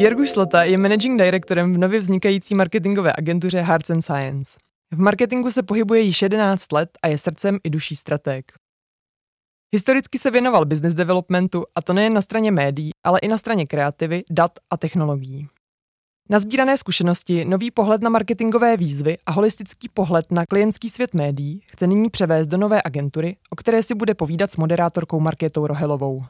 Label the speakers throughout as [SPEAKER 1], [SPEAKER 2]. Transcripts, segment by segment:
[SPEAKER 1] Jirguš Slota je managing directorem v nově vznikající marketingové agentuře Hearts and Science. V marketingu se pohybuje již 11 let a je srdcem i duší strateg. Historicky se věnoval business developmentu a to nejen na straně médií, ale i na straně kreativy, dat a technologií. Nazbírané zkušenosti, nový pohled na marketingové výzvy a holistický pohled na klientský svět médií chce nyní převést do nové agentury, o které si bude povídat s moderátorkou Markétou Rohelovou.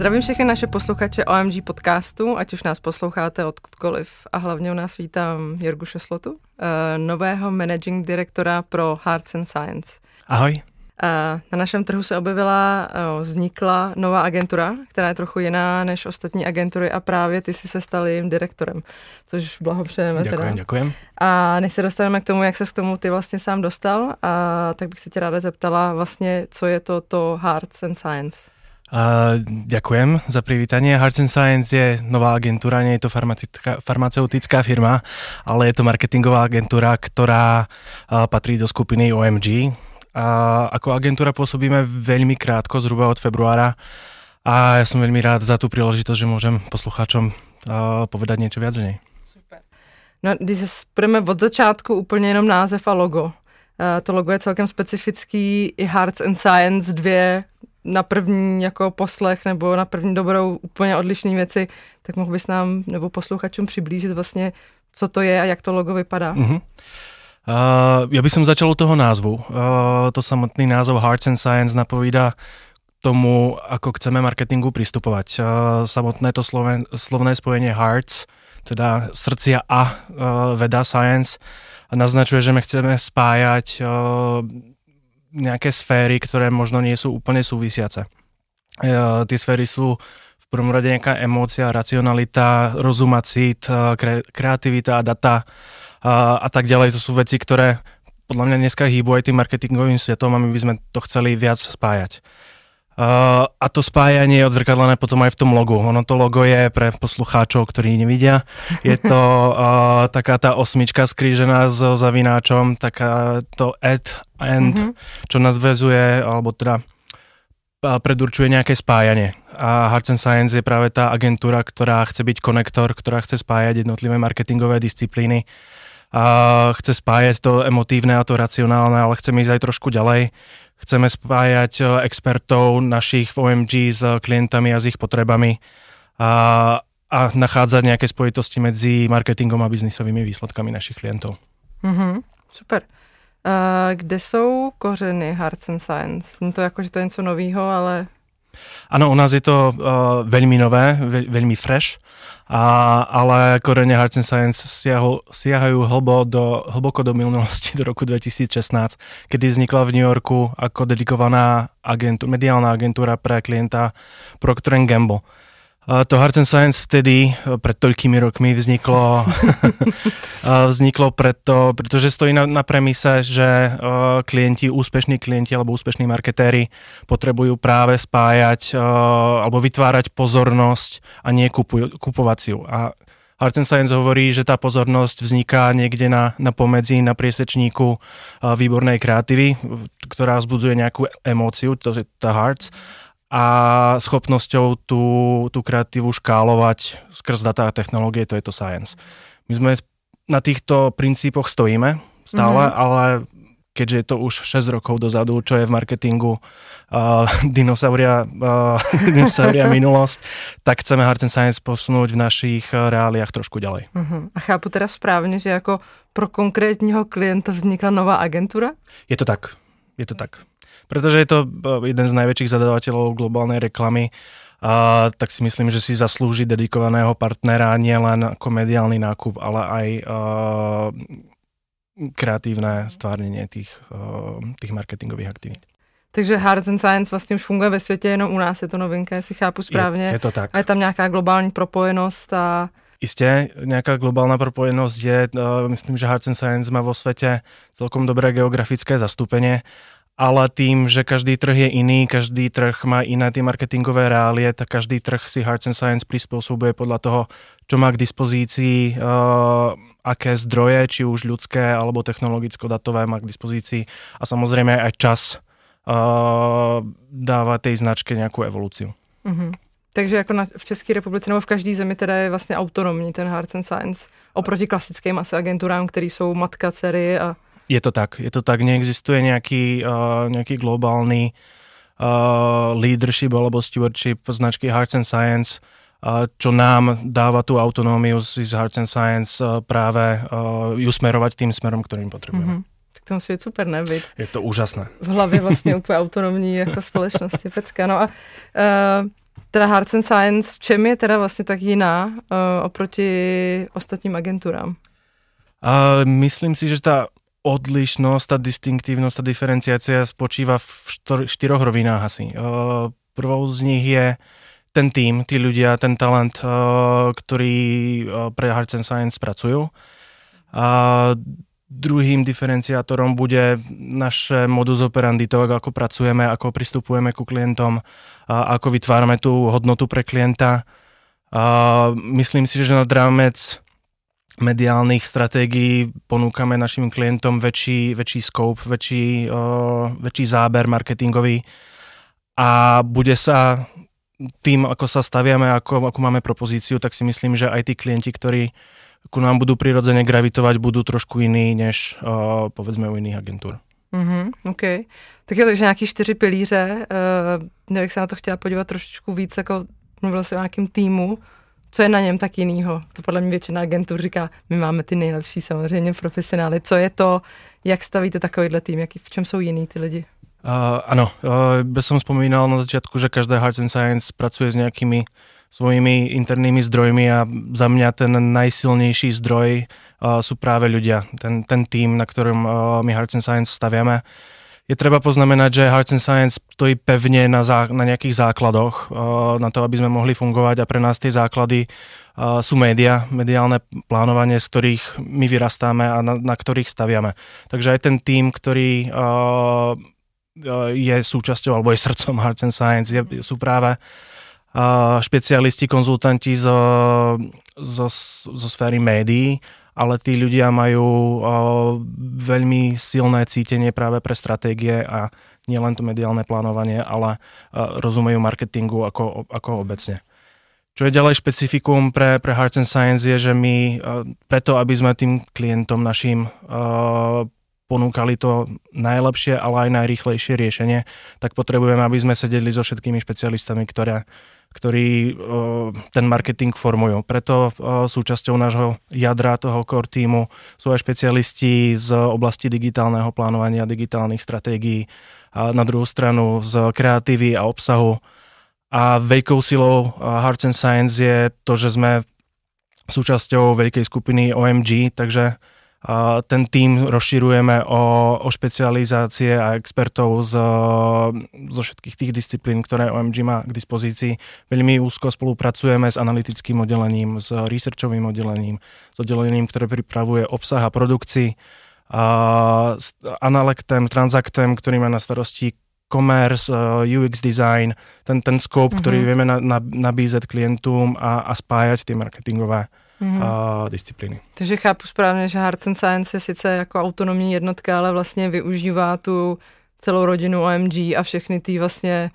[SPEAKER 2] Zdravím všechny naše posluchače OMG podcastu, ať už nás posloucháte odkudkoliv. A hlavně u nás vítám Jirgu Šeslotu, eh, nového managing direktora pro Hearts and Science.
[SPEAKER 3] Ahoj.
[SPEAKER 2] Eh, na našem trhu se objevila, eh, vznikla nová agentura, která je trochu jiná než ostatní agentury a právě ty jsi se stal jejím direktorem, což blahopřejeme.
[SPEAKER 3] Děkujem,
[SPEAKER 2] teda.
[SPEAKER 3] děkujem.
[SPEAKER 2] A než se dostaneme k tomu, jak se k tomu ty vlastně sám dostal, a tak bych se tě ráda zeptala vlastně, co je to to Hearts and Science.
[SPEAKER 3] Uh, ďakujem za privítanie. Hearts and Science je nová agentúra, nie je to farmaceutická firma, ale je to marketingová agentúra, ktorá uh, patrí do skupiny OMG. A ako agentúra pôsobíme veľmi krátko, zhruba od februára a ja som veľmi rád za tú príležitosť, že môžem poslucháčom uh, povedať niečo viac o nej.
[SPEAKER 2] Super. No, když půjdeme od začátku, úplně jenom název a logo. Uh, to logo je celkem specifický, i Hearts and Science, dvě na první jako poslech nebo na první dobrou úplně odlišné věci, tak mohl bys nám nebo posluchačům přiblížit vlastně, co to je a jak to logo vypadá.
[SPEAKER 3] Uh-huh. Uh, ja by začal u toho názvu. Uh, to samotný názov Hearts and Science napovída tomu, ako chceme marketingu pristupovať. Uh, samotné to sloven, slovné spojenie Hearts, teda srdcia a uh, veda Science, naznačuje, že my chceme spájať uh, nejaké sféry, ktoré možno nie sú úplne súvisiace. E, tie sféry sú v prvom rade nejaká emócia, racionalita, rozumacít, e, kre, kreativita data a, a tak ďalej. To sú veci, ktoré podľa mňa dneska hýbu aj tým marketingovým svetom a my by sme to chceli viac spájať. Uh, a to spájanie je odzrkadlené potom aj v tom logu. Ono to logo je pre poslucháčov, ktorí nevidia. Je to uh, taká tá osmička skrížená s zavináčom, taká to at and, mm-hmm. čo nadvezuje, alebo teda predurčuje nejaké spájanie. A Hearts and Science je práve tá agentúra, ktorá chce byť konektor, ktorá chce spájať jednotlivé marketingové disciplíny a chce spájať to emotívne a to racionálne, ale chceme ísť aj trošku ďalej. Chceme spájať e, expertov našich OMG s klientami a s ich potrebami a, a nachádzať nejaké spojitosti medzi marketingom a biznisovými výsledkami našich klientov.
[SPEAKER 2] Mm-hmm, super. Uh, kde jsou kořeny Hearts and Science? Zní to jako, že to je něco nového, ale
[SPEAKER 3] Áno, u nás je to uh, veľmi nové, veľ, veľmi fresh, a, ale korene Hearts and Science siahu, siahajú hlbo do, hlboko do minulosti, do roku 2016, kedy vznikla v New Yorku ako dedikovaná agentú, mediálna agentúra pre klienta Procter Gamble. To Heart and Science vtedy, e, pred toľkými rokmi, vzniklo, vzniklo preto, pretože stojí na, na premise, že e, klienti, úspešní klienti alebo úspešní marketéri potrebujú práve spájať alebo vytvárať pozornosť a nie kupuj, kupovaciu. A Heart and Science hovorí, že tá pozornosť vzniká niekde na, na pomedzi, na priesečníku výbornej kreatívy, ktorá vzbudzuje nejakú emóciu, to je tá Hearts, a schopnosťou tú, tú kreatívu škálovať skrz data a technológie, to je to science. My sme na týchto princípoch stojíme stále, mm-hmm. ale keďže je to už 6 rokov dozadu, čo je v marketingu uh, dinosauria, uh, dinosauria minulosť, tak chceme Heart and Science posunúť v našich reáliách trošku ďalej.
[SPEAKER 2] Uh-huh. A chápu teda správne, že ako pro konkrétního klienta vznikla nová agentúra?
[SPEAKER 3] Je to tak. Je to tak pretože je to eh, jeden z najväčších zadavateľov globálnej reklamy, a tak si myslím, že si zaslúži dedikovaného partnera nie len ako mediálny nákup, ale aj uh, kreatívne stvárnenie tých, uh, tých marketingových aktivít.
[SPEAKER 2] Takže Hearts and Science vlastně už funguje ve světě, jenom u nás je to novinka, jestli chápu správně.
[SPEAKER 3] Je, je to tak.
[SPEAKER 2] A je tam nějaká globální propojenost a...
[SPEAKER 3] Isté, nejaká globálna propojenosť je, myslím, že Hearts and Science má vo svete celkom dobré geografické zastúpenie ale tým, že každý trh je iný, každý trh má iné tie marketingové reálie, tak každý trh si Hearts and Science prispôsobuje podľa toho, čo má k dispozícii, uh, aké zdroje, či už ľudské alebo technologicko-datové má k dispozícii a samozrejme aj čas uh, dáva tej značke nejakú evolúciu.
[SPEAKER 2] Uh-huh. takže jako na, v České republice nebo v každé zemi teda je vlastně autonomní ten Hearts and Science oproti klasickým asi agenturám, který jsou matka, dcery a...
[SPEAKER 3] Je to tak, je to tak, neexistuje nejaký, uh, nejaký globálny uh, leadership alebo stewardship značky Hearts and Science, uh, čo nám dáva tú autonómiu z, z Hearts and Science uh, práve uh, ju smerovať tým smerom, ktorým potrebujeme. Mm-hmm.
[SPEAKER 2] Tak to musí být super, ne? Být
[SPEAKER 3] je to úžasné.
[SPEAKER 2] V hlavě vlastně úplně autonomní jako společnosti, pecka. No a uh, teda Hearts and Science, čem je teda vlastně tak jiná uh, oproti ostatním agenturám?
[SPEAKER 3] Uh, myslím si, že tá odlišnosť, tá distinktívnosť, tá diferenciácia spočíva v štor- štyroch rovinách asi. Prvou z nich je ten tým, tí ľudia, ten talent, uh, pre Hearts and Science pracujú. A druhým diferenciátorom bude naše modus operandi, to, ako pracujeme, ako pristupujeme ku klientom, a ako vytvárame tú hodnotu pre klienta. A myslím si, že nad rámec mediálnych stratégií ponúkame našim klientom väčší, väčší scope, väčší, uh, väčší záber marketingový a bude sa tým, ako sa staviame, ako, ako máme propozíciu, tak si myslím, že aj tí klienti, ktorí ku nám budú prirodzene gravitovať, budú trošku iní, než uh, povedzme u iných agentúr.
[SPEAKER 2] Mm-hmm, OK. Tak jo, takže nějaký čtyři pilíře. Uh, nevím, se na to chtěla podívat trošičku víc, jako mluvil jsem o nějakým týmu, co je na něm tak jinýho? To podle mě většina agentů říká, my máme ty nejlepší samozřejmě profesionály. Co je to, jak stavíte takovýhle tým, jaký, v čem jsou jiný ty lidi?
[SPEAKER 3] Uh, áno, uh, som spomínal na začiatku, že každé Hearts and Science pracuje s nejakými svojimi internými zdrojmi a za mňa ten najsilnejší zdroj uh, sú práve ľudia, ten, ten tým, na ktorom uh, my Hearts and Science staviame. Je treba poznamenať, že Hearts and Science stojí pevne na, zá, na nejakých základoch, uh, na to, aby sme mohli fungovať a pre nás tie základy uh, sú média, mediálne plánovanie, z ktorých my vyrastáme a na, na ktorých staviame. Takže aj ten tým, ktorý uh, je súčasťou alebo je srdcom Hearts and Science, je, sú práve špecialisti, konzultanti zo, zo, zo sféry médií, ale tí ľudia majú veľmi silné cítenie práve pre stratégie a nielen to mediálne plánovanie, ale rozumejú marketingu ako, ako obecne. Čo je ďalej špecifikum pre, pre Hearts and Science je, že my preto, aby sme tým klientom našim ponúkali to najlepšie, ale aj najrýchlejšie riešenie, tak potrebujeme, aby sme sedeli so všetkými špecialistami, ktoré, ktorí ten marketing formujú. Preto súčasťou nášho jadra toho core týmu sú aj špecialisti z oblasti digitálneho plánovania, digitálnych stratégií, a na druhú stranu z kreatívy a obsahu. A veľkou silou Hearts and Science je to, že sme súčasťou veľkej skupiny OMG, takže ten tým rozširujeme o, o špecializácie a expertov z, zo všetkých tých disciplín, ktoré OMG má k dispozícii. Veľmi úzko spolupracujeme s analytickým oddelením, s researchovým oddelením, s oddelením, ktoré pripravuje obsah a produkcii, a s Analektem, Transactem, ktorý má na starosti commerce, UX design, ten, ten scope, mm-hmm. ktorý mhm. vieme na, na, nabízet klientům a, a spájať tie marketingové mm-hmm. a, disciplíny.
[SPEAKER 2] Takže chápu správně, že Hearts and Science je sice jako autonomní jednotka, ale vlastně využívá tu celou rodinu OMG a všechny ty vlastně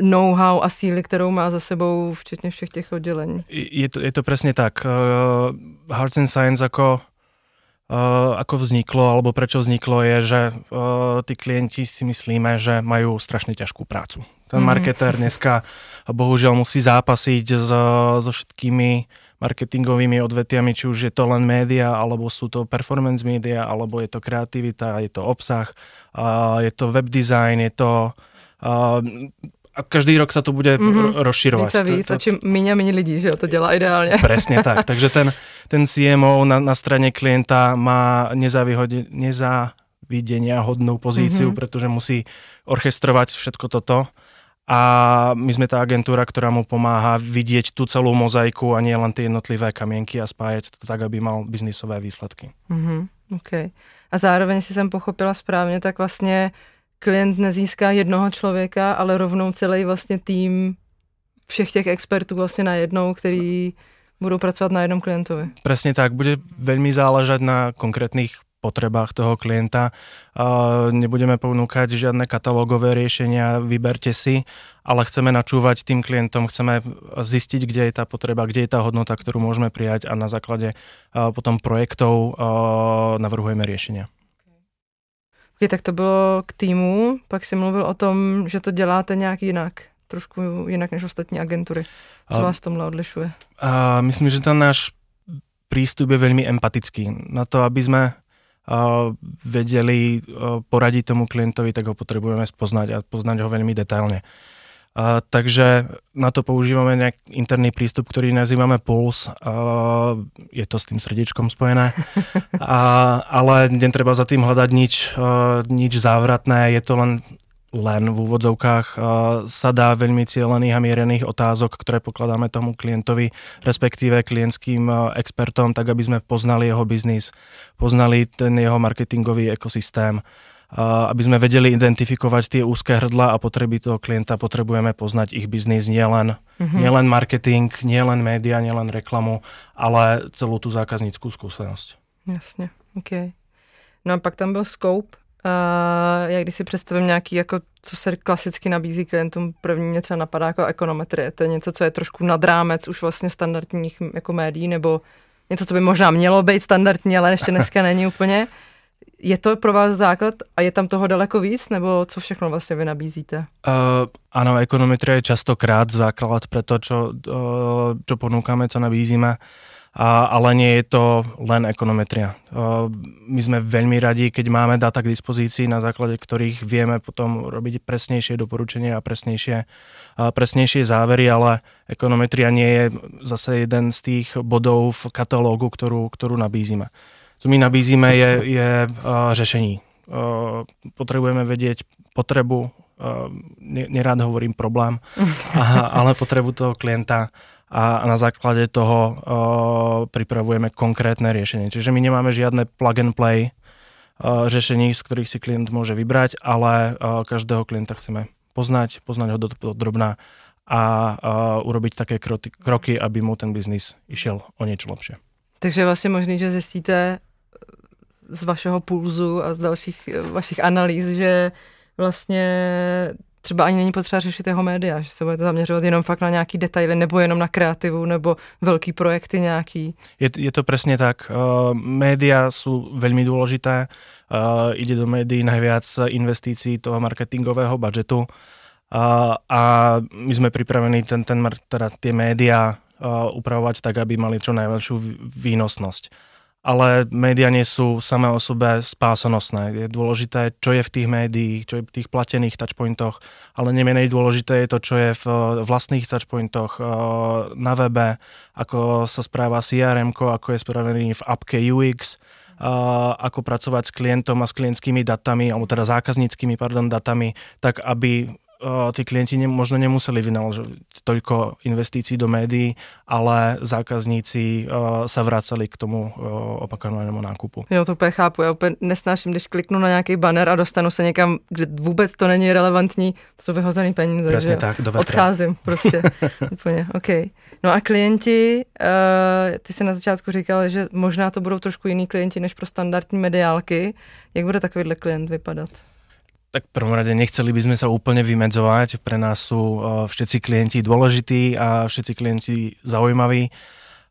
[SPEAKER 2] know-how a síly, kterou má za sebou, včetně všech těch oddělení.
[SPEAKER 3] Je to, je to presne tak. Uh, Hearts and Science ako Uh, ako vzniklo, alebo prečo vzniklo, je, že uh, tí klienti si myslíme, že majú strašne ťažkú prácu. Ten mm. marketer dneska bohužiaľ musí zápasiť so, so všetkými marketingovými odvetiami, či už je to len média, alebo sú to performance média, alebo je to kreativita, je to obsah, je to web design, je to a každý rok sa to bude mm-hmm. rozširovať.
[SPEAKER 2] Víc a víc, a čím míň a míň lidí, že to dělá ideálně.
[SPEAKER 3] Presne tak, takže ten, ten CMO na, na strane klienta má nezávidenia hodnú pozíciu, mm-hmm. pretože musí orchestrovať všetko toto a my sme tá agentúra, ktorá mu pomáha vidieť tú celú mozaiku a nie len tie jednotlivé kamienky a spájať to tak, aby mal biznisové výsledky.
[SPEAKER 2] Mm-hmm, okay. A zároveň si jsem pochopila správně, tak vlastně klient nezíská jednoho člověka, ale rovnou celý vlastně tým všech těch expertů vlastně na jednou, který budou pracovat na jednom klientovi.
[SPEAKER 3] Presne tak, bude veľmi záležať na konkrétnych potrebách toho klienta. Nebudeme ponúkať žiadne katalógové riešenia, vyberte si, ale chceme načúvať tým klientom, chceme zistiť, kde je tá potreba, kde je tá hodnota, ktorú môžeme prijať a na základe potom projektov navrhujeme riešenia.
[SPEAKER 2] Okay, tak to bylo k týmu, pak si mluvil o tom, že to děláte nějak jinak, trošku jinak než ostatní agentury. Co vás tomhle odlišuje?
[SPEAKER 3] A myslím, že ten náš prístup je veľmi empatický. Na to, aby sme vedeli poradiť tomu klientovi, tak ho potrebujeme spoznať a poznať ho veľmi detailne. A, takže na to používame nejak interný prístup, ktorý nazývame Pulse. A, je to s tým srdiečkom spojené. A, ale netreba za tým hľadať nič, a, nič závratné. Je to len len v úvodzovkách sa dá veľmi cieľených a mierených otázok, ktoré pokladáme tomu klientovi, respektíve klientským expertom, tak aby sme poznali jeho biznis, poznali ten jeho marketingový ekosystém, aby sme vedeli identifikovať tie úzke hrdla a potreby toho klienta, potrebujeme poznať ich biznis nielen, mm-hmm. nielen marketing, nielen média, nielen reklamu, ale celú tú zákazníckú skúsenosť.
[SPEAKER 2] Jasně, OK. No a pak tam byl scope, já když si představím nějaký, jako, co se klasicky nabízí klientům, první mě třeba napadá jako ekonometrie. To je něco, co je trošku nad rámec už vlastně standardních jako médií, nebo něco, co by možná mělo být standardní, ale ještě dneska není úplně. Je to pro vás základ a je tam toho daleko víc, nebo co všechno vlastně vy nabízíte? Uh,
[SPEAKER 3] ano, ekonometrie je častokrát základ pre to, čo, uh, čo ponúkame, co nabízíme. A, ale nie je to len ekonometria. My sme veľmi radi, keď máme data k dispozícii, na základe ktorých vieme potom robiť presnejšie doporučenia a presnejšie, uh, presnejšie závery, ale ekonometria nie je zase jeden z tých bodov v katalógu, ktorú, ktorú nabízime co my nabízíme, je, je řešení. Potrebujeme vedieť potrebu, nerád hovorím problém, a, ale potrebu toho klienta a na základe toho uh, pripravujeme konkrétne riešenie. Čiže my nemáme žiadne plug and play uh, řešení, z ktorých si klient môže vybrať, ale uh, každého klienta chceme poznať, poznať ho do, drobná a uh, urobiť také kroky, kroky, aby mu ten biznis išiel o niečo lepšie.
[SPEAKER 2] Takže je vlastně možný, že zjistíte z vašeho pulzu a z dalších eh, vašich analýz, že vlastně třeba ani není potřeba řešit jeho média, že se budete zaměřovat jenom fakt na nějaký detaily, nebo jenom na kreativu, nebo velký projekty nějaký.
[SPEAKER 3] Je, je to presne tak. Uh, média sú veľmi dôležité. Uh, ide do médií najviac investícií toho marketingového budžetu. Uh, a my sme pripravení ten, ten, teda tie médiá uh, upravovať tak, aby mali čo najväčšiu výnosnosť ale média nie sú samé o sebe spásonosné. Je dôležité, čo je v tých médiích, čo je v tých platených touchpointoch, ale nemenej dôležité je to, čo je v vlastných touchpointoch eh, na webe, ako sa správa CRM, ako je spravený v appke UX, eh, ako pracovať s klientom a s klientskými datami, alebo teda zákazníckými pardon, datami, tak aby tí klienti ne, možno nemuseli vynaložiť toľko investícií do médií, ale zákazníci uh, sa vraceli k tomu uh, opakovanému nákupu.
[SPEAKER 2] Jo, to úplně chápu. Já úplně nesnáším, když kliknu na nějaký banner a dostanu se někam, kde vůbec to není relevantní, to jsou vyhozený peníze.
[SPEAKER 3] Přesně že tak, do vetra.
[SPEAKER 2] Odcházím prostě. úplně, OK. No a klienti, uh, ty jsi na začátku říkal, že možná to budou trošku jiný klienti než pro standardní mediálky. Jak bude takovýhle klient vypadat?
[SPEAKER 3] Tak v prvom rade nechceli by sme sa úplne vymedzovať. Pre nás sú uh, všetci klienti dôležití a všetci klienti zaujímaví,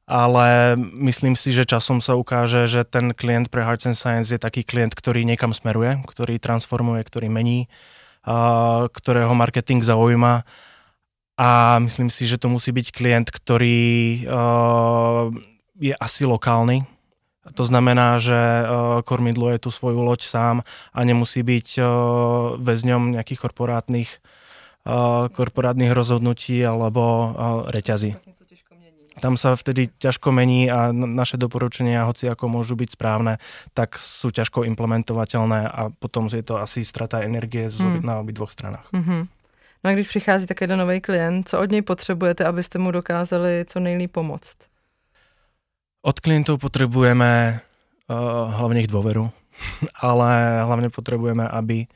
[SPEAKER 3] ale myslím si, že časom sa ukáže, že ten klient pre Hearts and Science je taký klient, ktorý niekam smeruje, ktorý transformuje, ktorý mení, uh, ktorého marketing zaujíma. A myslím si, že to musí byť klient, ktorý uh, je asi lokálny, to znamená, že uh, kormidlo je tu svoju loď sám a nemusí byť uh, väzňom nejakých korporátnych, uh, korporátnych rozhodnutí alebo reťazí. Tam sa vtedy ťažko mení a naše doporučenia, hoci ako môžu byť správne, tak sú ťažko implementovateľné a potom je to asi strata energie hmm. na obidvoch stranách. Mm-hmm.
[SPEAKER 2] No a když přichází takový nový klient, co od něj potřebujete, abyste mu dokázali co nejlíp pomoct?
[SPEAKER 3] Od klientov potrebujeme uh, hlavne ich dôveru, ale hlavne potrebujeme, aby,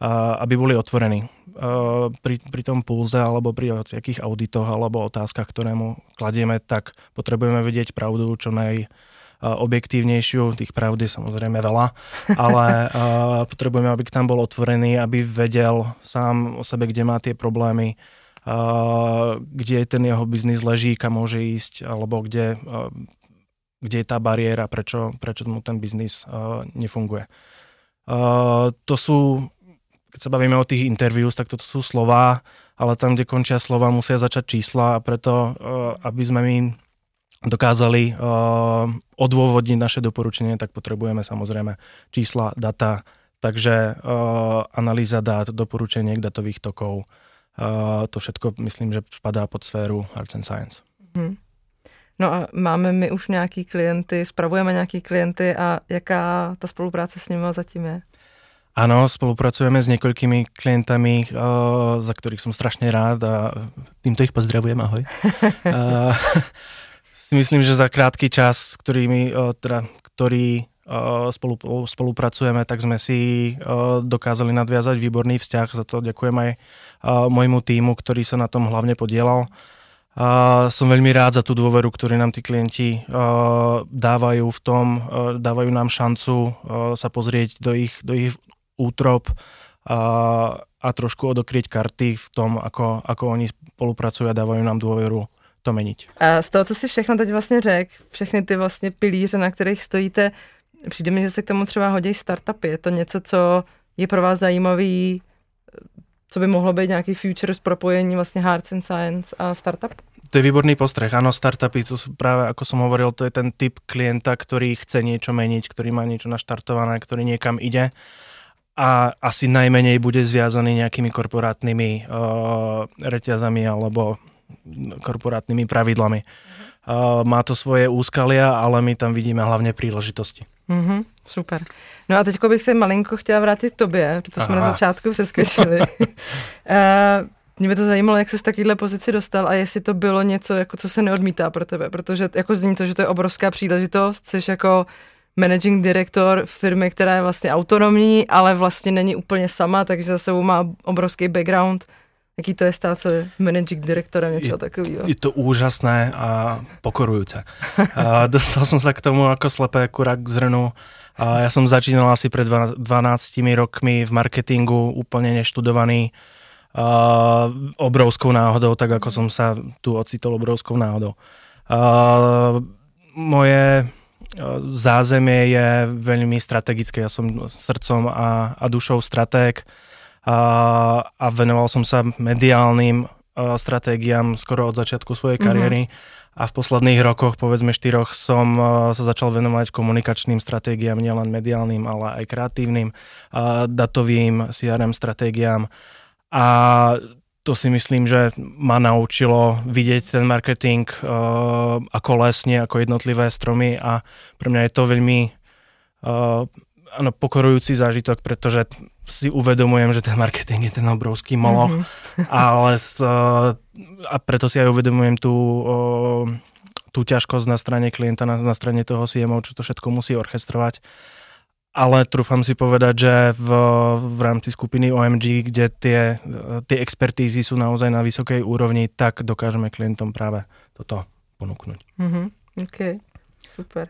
[SPEAKER 3] uh, aby boli otvorení. Uh, pri, pri tom pulze alebo pri nejakých auditoch alebo otázkach, ktoré mu kladieme, tak potrebujeme vedieť pravdu čo naj, objektívnejšiu, tých pravdy samozrejme veľa, ale potrebujeme, aby tam bol otvorený, aby vedel sám o sebe, kde má tie problémy, kde ten jeho biznis leží, kam môže ísť, alebo kde, kde je tá bariéra, prečo, prečo mu ten biznis nefunguje. To sú, keď sa bavíme o tých interviews, tak toto sú slova, ale tam, kde končia slova, musia začať čísla a preto, aby sme my dokázali uh, odôvodniť naše doporučenie, tak potrebujeme samozrejme čísla, data, takže uh, analýza dát, doporučenie datových tokov, uh, to všetko myslím, že spadá pod sféru Arts and Science. Hmm.
[SPEAKER 2] No a máme my už nějaký klienty, spravujeme nějaký klienty a jaká ta spolupráce s nimi zatím je?
[SPEAKER 3] Áno, spolupracujeme s niekoľkými klientami, uh, za ktorých som strašne rád a týmto ich pozdravujem, ahoj. uh, si myslím, že za krátky čas, ktorými, e, teda, ktorý spolu, spolupracujeme, tak sme si dokázali nadviazať výborný vzťah. Za to ďakujem aj môjmu týmu, ktorý sa na tom hlavne podielal. A som veľmi rád za tú dôveru, ktorú nám tí klienti dávajú v tom, dávajú nám šancu sa pozrieť do ich, do ich útrop a, a trošku odokrieť karty v tom, ako, ako oni spolupracujú a dávajú nám dôveru to meniť.
[SPEAKER 2] A z toho, co si všechno teď vlastně řekl, všechny ty vlastně pilíře, na kterých stojíte, přijde mi, že se k tomu třeba hodí startupy. Je to něco, co je pro vás zajímavý, co by mohlo být nějaký futures propojení vlastně Hearts and Science a startup?
[SPEAKER 3] To je výborný postreh. Áno, startupy, to sú práve, ako som hovoril, to je ten typ klienta, ktorý chce niečo meniť, ktorý má niečo naštartované, ktorý niekam ide a asi najmenej bude zviazaný nejakými korporátnymi uh, reťazami alebo korporátnymi pravidlami. Uh, má to svoje úskalia, ale my tam vidíme hlavně příležitosti.
[SPEAKER 2] Mm-hmm, super. No a teď bych se malinko chtěla vrátit k tobě, protože jsme na začátku přeskočili. uh, mě by to zajímalo, jak jsi z takovéhle pozici dostal a jestli to bylo něco, jako co se neodmítá pro tebe, protože jako zní to, že to je obrovská příležitost, jsi jako managing director firmy, která je vlastně autonomní, ale vlastně není úplně sama, takže za sebou má obrovský background Jaký to je stát se managing direktorem, něco takového?
[SPEAKER 3] Je to úžasné a pokorujúce. a dostal som sa k tomu ako slepé kurák k zrnu. A ja som začínal asi pred 12 rokmi v marketingu, úplne neštudovaný. A obrovskou náhodou, tak ako som sa tu ocitol obrovskou náhodou. A moje zázemie je veľmi strategické. Ja som srdcom a, a dušou stratég a, a venoval som sa mediálnym stratégiám skoro od začiatku svojej mhm. kariéry. Mm-hmm. A v posledných rokoch, povedzme štyroch, som sa začal venovať komunikačným stratégiám, nielen mediálnym, ale aj kreatívnym, datovým CRM stratégiám. A to si myslím, že ma naučilo vidieť ten marketing ako lesne, ako jednotlivé stromy a pre mňa je to veľmi ano, pokorujúci zážitok, pretože si uvedomujem, že ten marketing je ten obrovský moloch, mm-hmm. ale s, a preto si aj uvedomujem tú, tú ťažkosť na strane klienta, na, na strane toho CMO, čo to všetko musí orchestrovať. Ale trúfam si povedať, že v, v rámci skupiny OMG, kde tie, tie expertízy sú naozaj na vysokej úrovni, tak dokážeme klientom práve toto ponúknuť.
[SPEAKER 2] Mm-hmm. OK, super.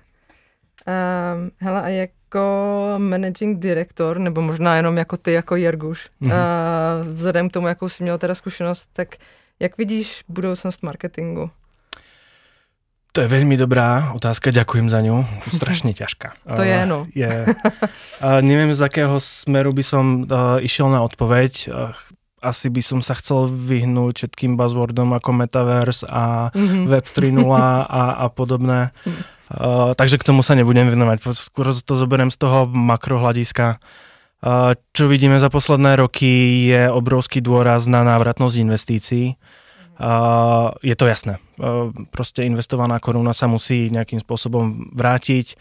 [SPEAKER 2] Um, hele, a jak jako managing director, nebo možná jenom jako ty, jako Jerguš, mm-hmm. a vzhledem k tomu, jakou jsi měl teda zkušenost, tak jak vidíš budoucnost marketingu?
[SPEAKER 3] To je veľmi dobrá otázka, ďakujem za ňu. Strašne ťažká.
[SPEAKER 2] To je, no.
[SPEAKER 3] Je, uh, neviem, z akého smeru by som uh, išiel na odpoveď. Uh, asi by som sa chcel vyhnúť všetkým buzzwordom ako Metaverse a mm-hmm. Web 3.0 a, a podobné. Uh, takže k tomu sa nebudem venovať. Skôr to zoberiem z toho makrohľadiska. Uh, čo vidíme za posledné roky je obrovský dôraz na návratnosť investícií. Uh, je to jasné. Uh, proste investovaná koruna sa musí nejakým spôsobom vrátiť.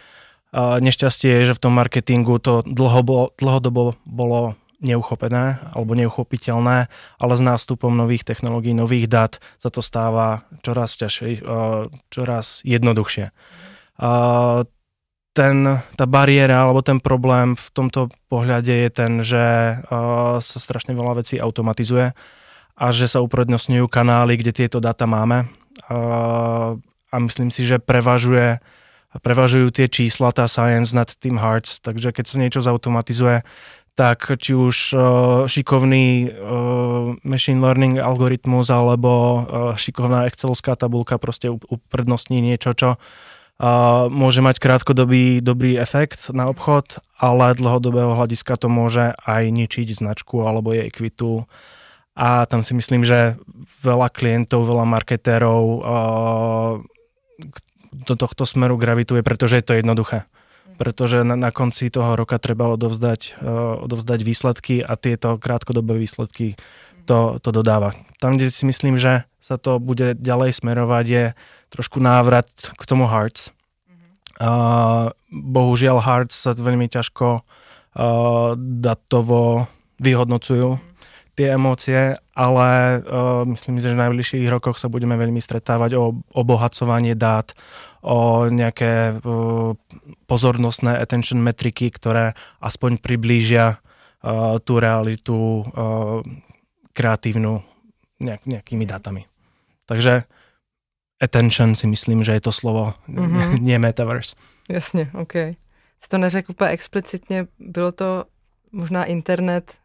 [SPEAKER 3] Uh, nešťastie je, že v tom marketingu to dlhobo, dlhodobo bolo neuchopené alebo neuchopiteľné, ale s nástupom nových technológií, nových dát sa to stáva čoraz ťažšie, čoraz jednoduchšie ten, tá bariéra alebo ten problém v tomto pohľade je ten, že uh, sa strašne veľa vecí automatizuje a že sa uprednostňujú kanály, kde tieto data máme. A myslím si, že prevažuje prevažujú tie čísla, tá science nad tým hearts, takže keď sa niečo zautomatizuje, tak či už uh, šikovný uh, machine learning algoritmus alebo uh, šikovná excelovská tabulka proste uprednostní niečo, čo môže mať krátkodobý dobrý efekt na obchod, ale dlhodobého hľadiska to môže aj ničiť značku alebo jej kvitu. A tam si myslím, že veľa klientov, veľa marketérov do tohto smeru gravituje, pretože je to jednoduché. Pretože na, na konci toho roka treba odovzdať, uh, odovzdať výsledky a tieto krátkodobé výsledky to, to dodáva. Tam, kde si myslím, že sa to bude ďalej smerovať, je trošku návrat k tomu Hearts. Uh, bohužiaľ Hearts sa veľmi ťažko uh, datovo vyhodnocujú tie emócie, ale uh, myslím si, že v najbližších rokoch sa budeme veľmi stretávať o obohacovanie dát, o nejaké uh, pozornostné attention metriky, ktoré aspoň priblížia uh, tú realitu uh, kreatívnu nejak, nejakými dátami. Takže attention si myslím, že je to slovo, mm-hmm. nie metaverse.
[SPEAKER 2] Jasně, OK. Jsi to neřekl úplně explicitně, bylo to možná internet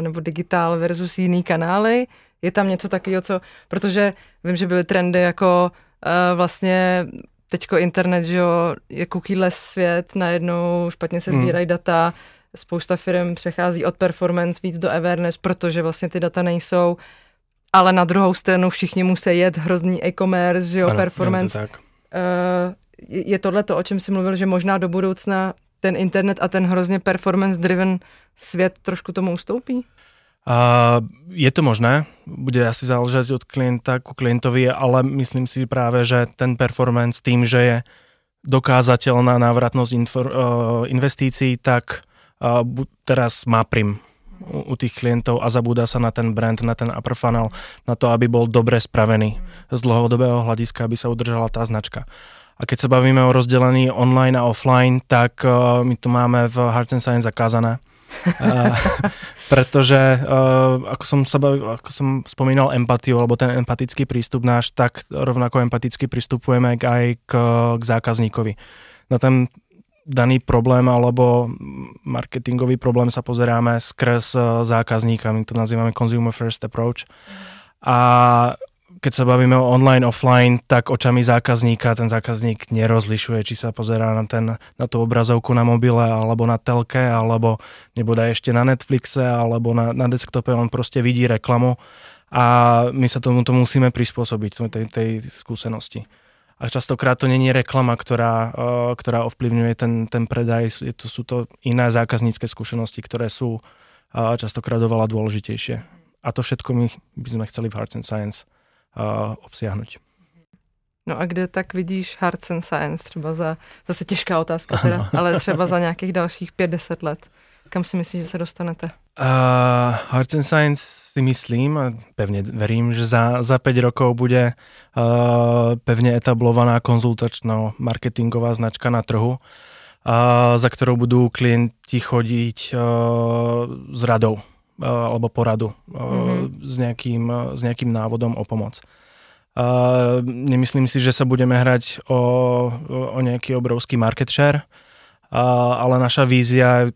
[SPEAKER 2] nebo digitál versus jiný kanály? Je tam něco takového, co, protože vím, že byly trendy jako uh, vlastně teďko internet, že jo, je cookie svět, najednou špatně se hmm. sbírají hmm. data, spousta firm přechází od performance víc do awareness, protože vlastně ty data nejsou, ale na druhou stranu všichni musí jet hrozný e-commerce, že jo, ano, performance. Je, to tak. Je tohle to, o čem jsi mluvil, že možná do budoucna ten internet a ten hrozně performance-driven svět trošku tomu ustoupí?
[SPEAKER 3] Uh, je to možné, bude asi záležať od klienta ku klientovi, ale myslím si práve, že ten performance tým, že je dokázateľná návratnosť infor, uh, investícií, tak uh, teraz má prim u, u tých klientov a zabúda sa na ten brand, na ten upper funnel, na to, aby bol dobre spravený z dlhodobého hľadiska, aby sa udržala tá značka. A keď sa bavíme o rozdelení online a offline, tak uh, my tu máme v Hearts and Science zakázané. uh, pretože uh, ako, som sa bavil, ako som spomínal empatiu, alebo ten empatický prístup náš, tak rovnako empaticky pristupujeme aj k, k zákazníkovi. Na ten daný problém alebo marketingový problém sa pozeráme skrz zákazníka, my to nazývame consumer first approach. A keď sa bavíme o online, offline, tak očami zákazníka ten zákazník nerozlišuje, či sa pozerá na, ten, na tú obrazovku na mobile, alebo na telke, alebo nebude ešte na Netflixe, alebo na, na desktope, on proste vidí reklamu a my sa tomuto musíme prispôsobiť, tej, tej skúsenosti. A častokrát to není reklama, ktorá, uh, ktorá ovplyvňuje ten, ten predaj, je to, sú to iné zákaznícke skúsenosti, ktoré sú uh, častokrát oveľa dôležitejšie. A to všetko my by sme chceli v Hearts and Science obsiahnuť.
[SPEAKER 2] No a kde tak vidíš Hearts and Science třeba za, zase těžká otázka teda, ale třeba za nějakých dalších 50 let? Kam si myslíš, že se dostanete?
[SPEAKER 3] Uh, Hearts and Science si myslím a pevne verím, že za, za 5 rokov bude uh, pevne etablovaná konzultačno-marketingová značka na trhu, uh, za ktorou budú klienti chodiť uh, s radou alebo poradu mm-hmm. s, nejakým, s nejakým návodom o pomoc. Uh, nemyslím si, že sa budeme hrať o, o nejaký obrovský market share, uh, ale naša vízia,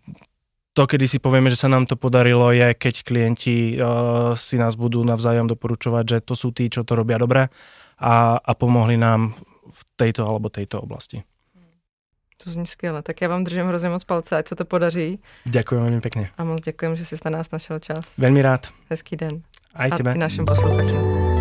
[SPEAKER 3] to, kedy si povieme, že sa nám to podarilo, je, keď klienti uh, si nás budú navzájom doporučovať, že to sú tí, čo to robia dobre a, a pomohli nám v tejto alebo tejto oblasti.
[SPEAKER 2] To zní skvěle. Tak já vám držím hrozně moc palce, ať se to podaří.
[SPEAKER 3] Děkuji velmi pěkně.
[SPEAKER 2] A moc děkujem, že jsi na nás našel čas.
[SPEAKER 3] Velmi rád.
[SPEAKER 2] Hezký den.
[SPEAKER 3] A i tebe.
[SPEAKER 2] A i našim posluchačům.